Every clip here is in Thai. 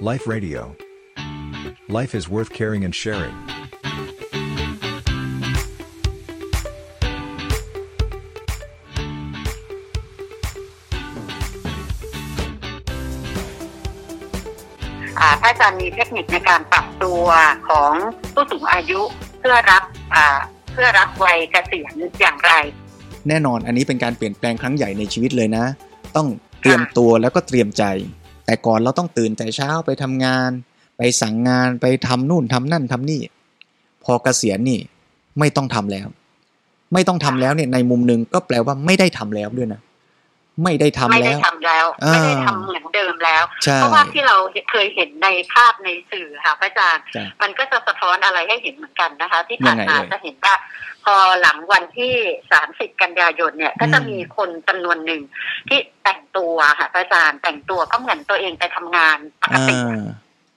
Life Radio. Life is worth caring and sharing. อ่าพระอาจารย์มีเทคนิคในการปรับตัวของผู้สูงอายุเพื่อรับอ่าเพื่อรับวัยเกษียณอย่างไร แน่นอนอันนี้เป็นการเปลี่ยนแปลงครั้งใหญ่ในชีวิตเลยนะ ต้องเตรียมตัวแล้วก็เตรียมใจ แต่ก่อนเราต้องตื่นแต่เช้าไปทำงาน ไปสั่งงานไปทำนู่นทำนั่นทำนี่ พอเกษียณนี่ไม่ต้องทำแล้ว ไม่ต้องทำแล้วเนี่ยในมุมหนึ่งก็แปลว่าไม่ได้ทำแล้วด้วยนะ ไม่ได้ทำไม่แล้ได้วทำแล้วอ่าไม่ได้ทำเหมือนเดิมแล้วใช่เพราะว่าที่เราเคยเห็นในภาพในสื่อค่ะพระอาจารย์จ้ะมันก็จะสะท้อนอะไรให้เห็นเหมือนกันนะคะ ที่ผ่านยังไงมาเอ่ยจะเห็นว่าพอหลังวันที่30กันยายนเนี่ย ก็จะอืมมีคนจำนวนหนึ่งที่แต่งตัวค่ะพระอาจารย์แต่งตัวก็เหมือนตัวเองไปทำงานปกอ่าติ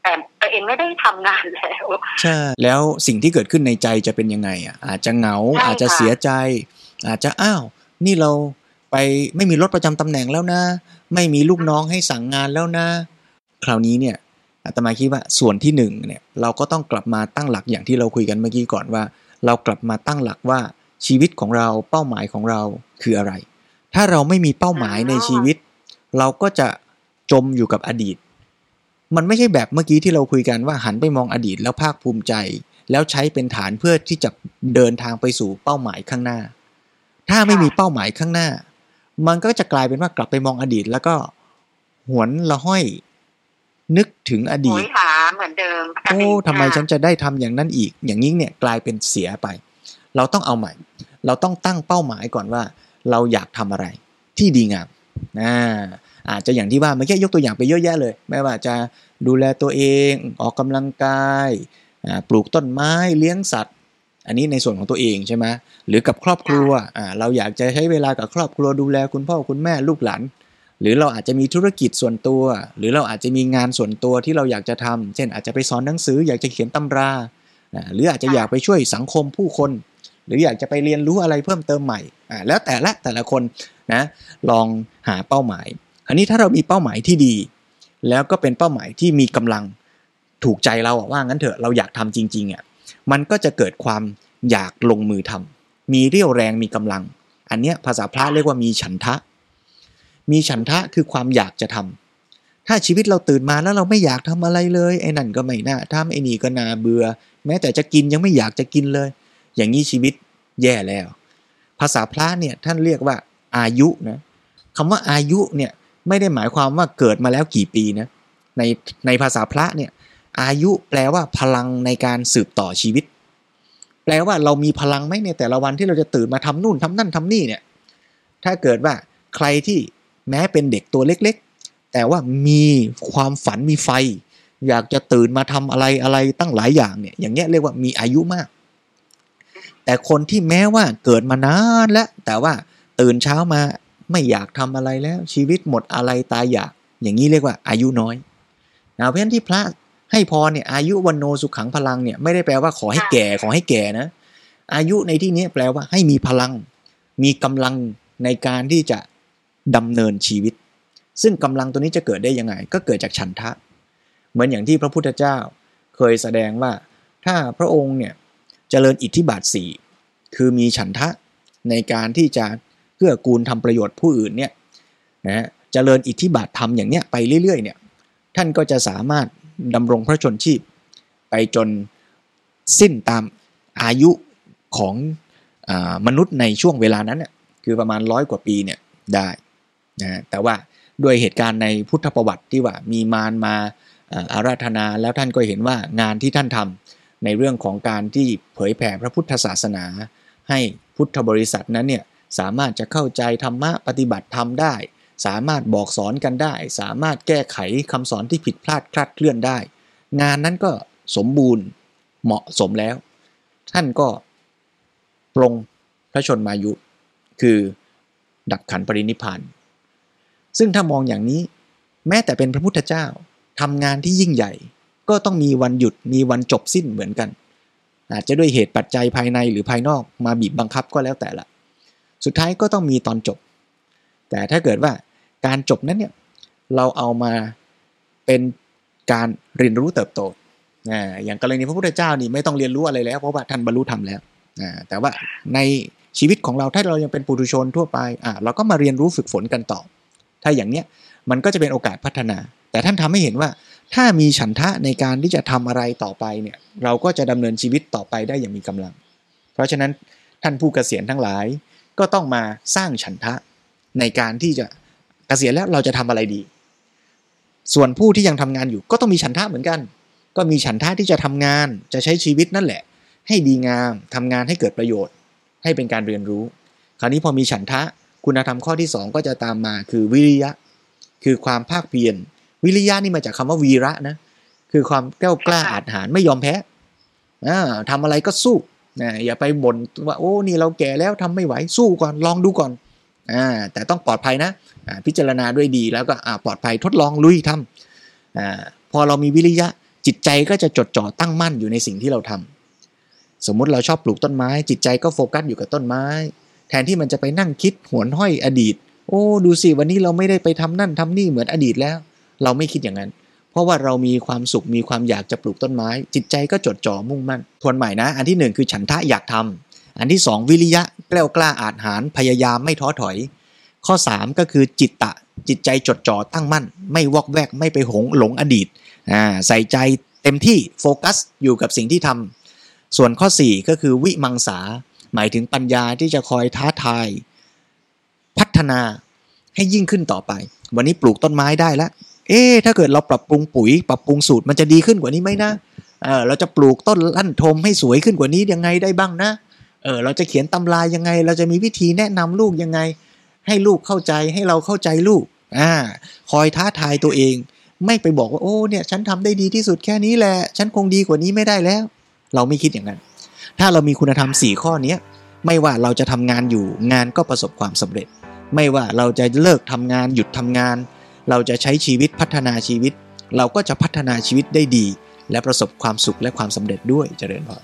แต่ตัวเองไม่ได้ทำงานแล้วใช่แล้วสิ่งที่เกิดขึ้นในใจจะเป็นยังไงอะอาจจะเหงาใช่ค่ะอาจจะเสียใจ อาจจะอ้าว นี่เรา ไปไม่มีรถประจำตำแหน่งแล้วนะ ไม่มีลูกน้องให้สั่งงานแล้วนะ คราวนี้เนี่ยอาตมาคิดว่าส่วนที่หนึ่งเนี่ยเราก็ต้องกลับมาตั้งหลักอย่างที่เราคุยกันเมื่อกี้ก่อนว่า เรากลับมาตั้งหลักว่าชีวิตของเราเป้าหมายของเราคืออะไร ถ้าเราไม่มีเป้าหมายในชีวิต เราก็จะจมอยู่กับอดีต มันไม่ใช่แบบเมื่อกี้ที่เราคุยกันว่าหันไปมองอดีตแล้วภาคภูมิใจ แล้วใช้เป็นฐานเพื่อที่จะเดินทางไปสู่เป้าหมายข้างหน้า ถ้าไม่มีเป้าหมายข้างหน้า มันก็จะกลายเป็นว่ากลับไปมองอดีต แล้วก็หวนละห้อย นึกถึงอโหดีตยหาเหมือนเดิมโอ้ทำไมฉันจะได้ทำอย่างนั้นอีก อย่างนี้เนี่ยกลายเป็นเสียไป เราต้องเอาใหม่ เราต้องตั้งเป้าหมายก่อนว่า เราอยากทำอะไร ที่ดีงามนะอาจจะอย่างที่ว่าเมื่อกี้ยกตัวอย่างไปเยอะแยะเลย ไม่ว่าจะดูแลตัวเอง ออกกำลังกายอ่าปลูกต้นไม้ เลี้ยงสัตว์ อันนี้ในส่วนของตัวเองใช่ไหมหรือกับครอบครัวอ่าเราอยากจะใช้เวลากับครอบครัวดูแลคุณพ่อคุณแม่ลูกหลานหรือเราอาจจะมีธุรกิจส่วนตัว หรือเราอาจจะมีงานส่วนตัวที่เราอยากจะทำเช่นอาจจะไปสอนหนังสือ อยากจะเขียนตำราอ่าหรืออาจจะอยากไปช่วยสังคมผู้คน หรืออยากจะไปเรียนรู้อะไรเพิ่มเติมใหม่อ่าแล้วแต่ละแต่ละคนนะลองหาเป้าหมาย อันนี้ถ้าเรามีเป้าหมายที่ดี แล้วก็เป็นเป้าหมายที่มีกำลังถูกใจเราว่างั้นเถอะเราอยากทำจริงๆอะ มันก็จะเกิดความอยากลงมือทำมีเรี่ยวแรงมีกำลัง อันเนี้ยภาษาพระเรียกว่ามีฉันทะ มีฉันทะคือความอยากจะทำถ้าชีวิตเราตื่นมาแล้วเราไม่อยากทำอะไรเลย ไอ้นั่นก็ไม่น่าทำไอ้นี่ก็น่าเบื่อ แม้แต่จะกินยังไม่อยากจะกินเลย อย่างนี้ชีวิตแย่แล้ว ภาษาพระเนี่ยท่านเรียกว่าอายุนะคำว่าอายุเนี่ยไม่ได้หมายความว่าเกิดมาแล้วกี่ปีนะในในภาษาพระเนี่ย อายุแปลว่าพลังในการสืบต่อชีวิต แปลว่าเรามีพลังไหมในแต่ละวันที่เราจะตื่นมาทำนู่นทำนั่นทำนี่เนี่ย ถ้าเกิดว่าใครที่แม้เป็นเด็กตัวเล็กๆ แต่ว่ามีความฝันมีไฟ อยากจะตื่นมาทำอะไรอะไรตั้งหลายอย่างเนี่ย อย่างเงี้ยเรียกว่ามีอายุมาก แต่คนที่แม้ว่าเกิดมานานแล้ว แต่ว่าตื่นเช้ามาไม่อยากทำอะไรแล้วชีวิตหมดอะไรตายอยาก อย่างนี้เรียกว่าอายุน้อยนะเพราะฉะนั้นที่พระ ให้พรเนี่ยอายุวันโนสุขังพลังเนี่ยไม่ได้แปลว่าขอให้แก่ขอให้แก่นะ อายุในที่นี้แปลว่าให้มีพลัง มีกำลังในการที่จะดำเนินชีวิต ซึ่งกำลังตัวนี้จะเกิดได้ยังไง ก็เกิดจากฉันทะ เหมือนอย่างที่พระพุทธเจ้าเคยแสดงว่าถ้าพระองค์เนี่ยเจริญอิทธิบาทสี่คือมีฉันทะในการที่จะเกื้อกูลทำประโยชน์ผู้อื่นเนี่ยนะฮะเจริญอิทธิบาททำอย่างเนี้ยไปเรื่อยๆเนี่ยท่านก็จะสามารถ ดำรงพระชนชีพ ไปจนสิ้นตามอายุของอมนุษย์ในช่วงเวลานั้นน่ะคือประมาณร้อยกว่าปีเนี่ยได้นะฮะแต่ว่าด้วยเหตุการณ์ในพุทธประวัติที่ว่ามีมารมาอาอาราธนาแล้วท่านก็เห็นว่างานที่ท่านทำในเรื่องของการที่เผยแผ่พระพุทธศาสนา ให้พุทธบริษัทนั้นเนี่ยสามารถจะเข้าใจธรรมะปฏิบัติธรรมได้ สามารถบอกสอนกันได้ สามารถแก้ไขคำสอนที่ผิดพลาดคลาดเคลื่อนได้ งานนั้นก็สมบูรณ์เหมาะสมแล้ว ท่านก็ปรงพระชนมายุ คือดับขันปรินิพพานซึ่งถ้ามองอย่างนี้ แม้แต่เป็นพระพุทธเจ้าทำงานที่ยิ่งใหญ่ ก็ต้องมีวันหยุดมีวันจบสิ้นเหมือนกัน อาจจะด้วยเหตุปัจจัยภายในหรือภายนอกมาบีบบังคับก็แล้วแต่ละ สุดท้ายก็ต้องมีตอนจบ แต่ถ้าเกิดว่า การจบนั้นเนี่ยเราเอามาเป็นการเรียนรู้เติบโตอ่าอย่างกรณีพระพุทธเจ้านี่ไม่ต้องเรียนรู้อะไรแล้ว เพราะว่าท่านบรรลุธรรมแล้วอ่าแต่ว่าในชีวิตของเราถ้าเรายังเป็นปุถุชนทั่วไปอ่าเราก็มาเรียนรู้ฝึกฝนกันต่อ ถ้าอย่างเนี้ยมันก็จะเป็นโอกาสพัฒนา แต่ท่านทำให้เห็นว่า ถ้ามีฉันทะในการที่จะทำอะไรต่อไปเนี่ยเราก็จะดำเนินชีวิตต่อไปได้อย่างมีกำลัง เพราะฉะนั้นท่านผู้เกษียณทั้งหลายก็ต้องมาสร้างฉันทะในการที่จะ กษียณแล้วเราจะทำอะไรดี ส่วนผู้ที่ยังทำงานอยู่ก็ต้องมีฉันทะเหมือนกัน ก็มีฉันทะที่จะทำงานจะใช้ชีวิตนั่นแหละ ให้ดีงามทำงานให้เกิดประโยชน์ ให้เป็นการเรียนรู้ คราวนี้พอมีฉันทะคุณธรรมข้อที่ 2 ก็จะตามมาคือวิริยะ คือความภาคเพียรวิริยะนี่มาจากคำว่าวีระนะคือความกล้ากล้าอาจหารไม่ยอมแพ้อ่าทำอะไรก็สู้นะอย่าไปบ่นว่าโอ้นี่เราแก่แล้วทำไม่ไหวสู้ก่อนลองดูก่อน แต่ต้องปลอดภัยนะพิจารณาด้วยดีแล้วก็ปลอดภัยทดลองลุยทำอพอเรามีวิริยะจิตใจก็จะจดจ่อตั้งมั่นอยู่ในสิ่งที่เราทำสมมุติเราชอบปลูกต้นไม้ จิตใจก็โฟกัสอยู่กับต้นไม้ แทนที่มันจะไปนั่งคิดหวนห้อยอดีต โอ้ดูสิวันนี้เราไม่ได้ไปทำนั่นทำนี่เหมือนอดีตแล้ว เราไม่คิดอย่างนั้น เพราะว่าเรามีความสุขมีความอยากจะปลูกต้นไม้ จิตใจก็จดจ่อมุ่งมั่นทวนใหม่นะ อันที่หนึ่งคือฉันทะอยากทำ อันที่สองวิริยะกล้ากล้าอาจหารพยายามไม่ท้อถอย ข้อ 3 ก็คือจิตตะจิตใจจดจ่อตั้งมั่น ไม่วอกแวกไม่ไปหงหลงอดีตอ่าใส่ใจเต็มที่โฟกัสอยู่กับสิ่งที่ทำส่วนข้อ 4 ก็คือวิมังสา หมายถึงปัญญาที่จะคอยท้าทาย พัฒนาให้ยิ่งขึ้นต่อไป วันนี้ปลูกต้นไม้ได้แล้วเอ๊ถ้าเกิดเราปรับปรุงปุ๋ย ปรับปรุงสูตรมันจะดีขึ้นกว่านี้ไหมนะเออเราจะปลูกต้นลั่นทมให้สวยขึ้นกว่านี้ยังไงได้บ้างนะ เออเราจะเขียนตำรายังไง เราจะมีวิธีแนะนำลูกยังไง ให้ลูกเข้าใจให้เราเข้าใจลูกอ่าคอยท้าทายตัวเอง ไม่ไปบอกว่าโอ้เนี่ยฉันทำได้ดีที่สุดแค่นี้แหละฉันคงดีกว่านี้ไม่ได้แล้ว เราไม่คิดอย่างนั้น ถ้าเรามีคุณธรรม 4 ข้อเนี้ยไม่ว่าเราจะทำงานอยู่งานก็ประสบความสำเร็จ ไม่ว่าเราจะเลิกทำงานหยุดทำงาน เราจะใช้ชีวิตพัฒนาชีวิต เราก็จะพัฒนาชีวิตได้ดี และประสบความสุขและความสำเร็จด้วยเจริญพร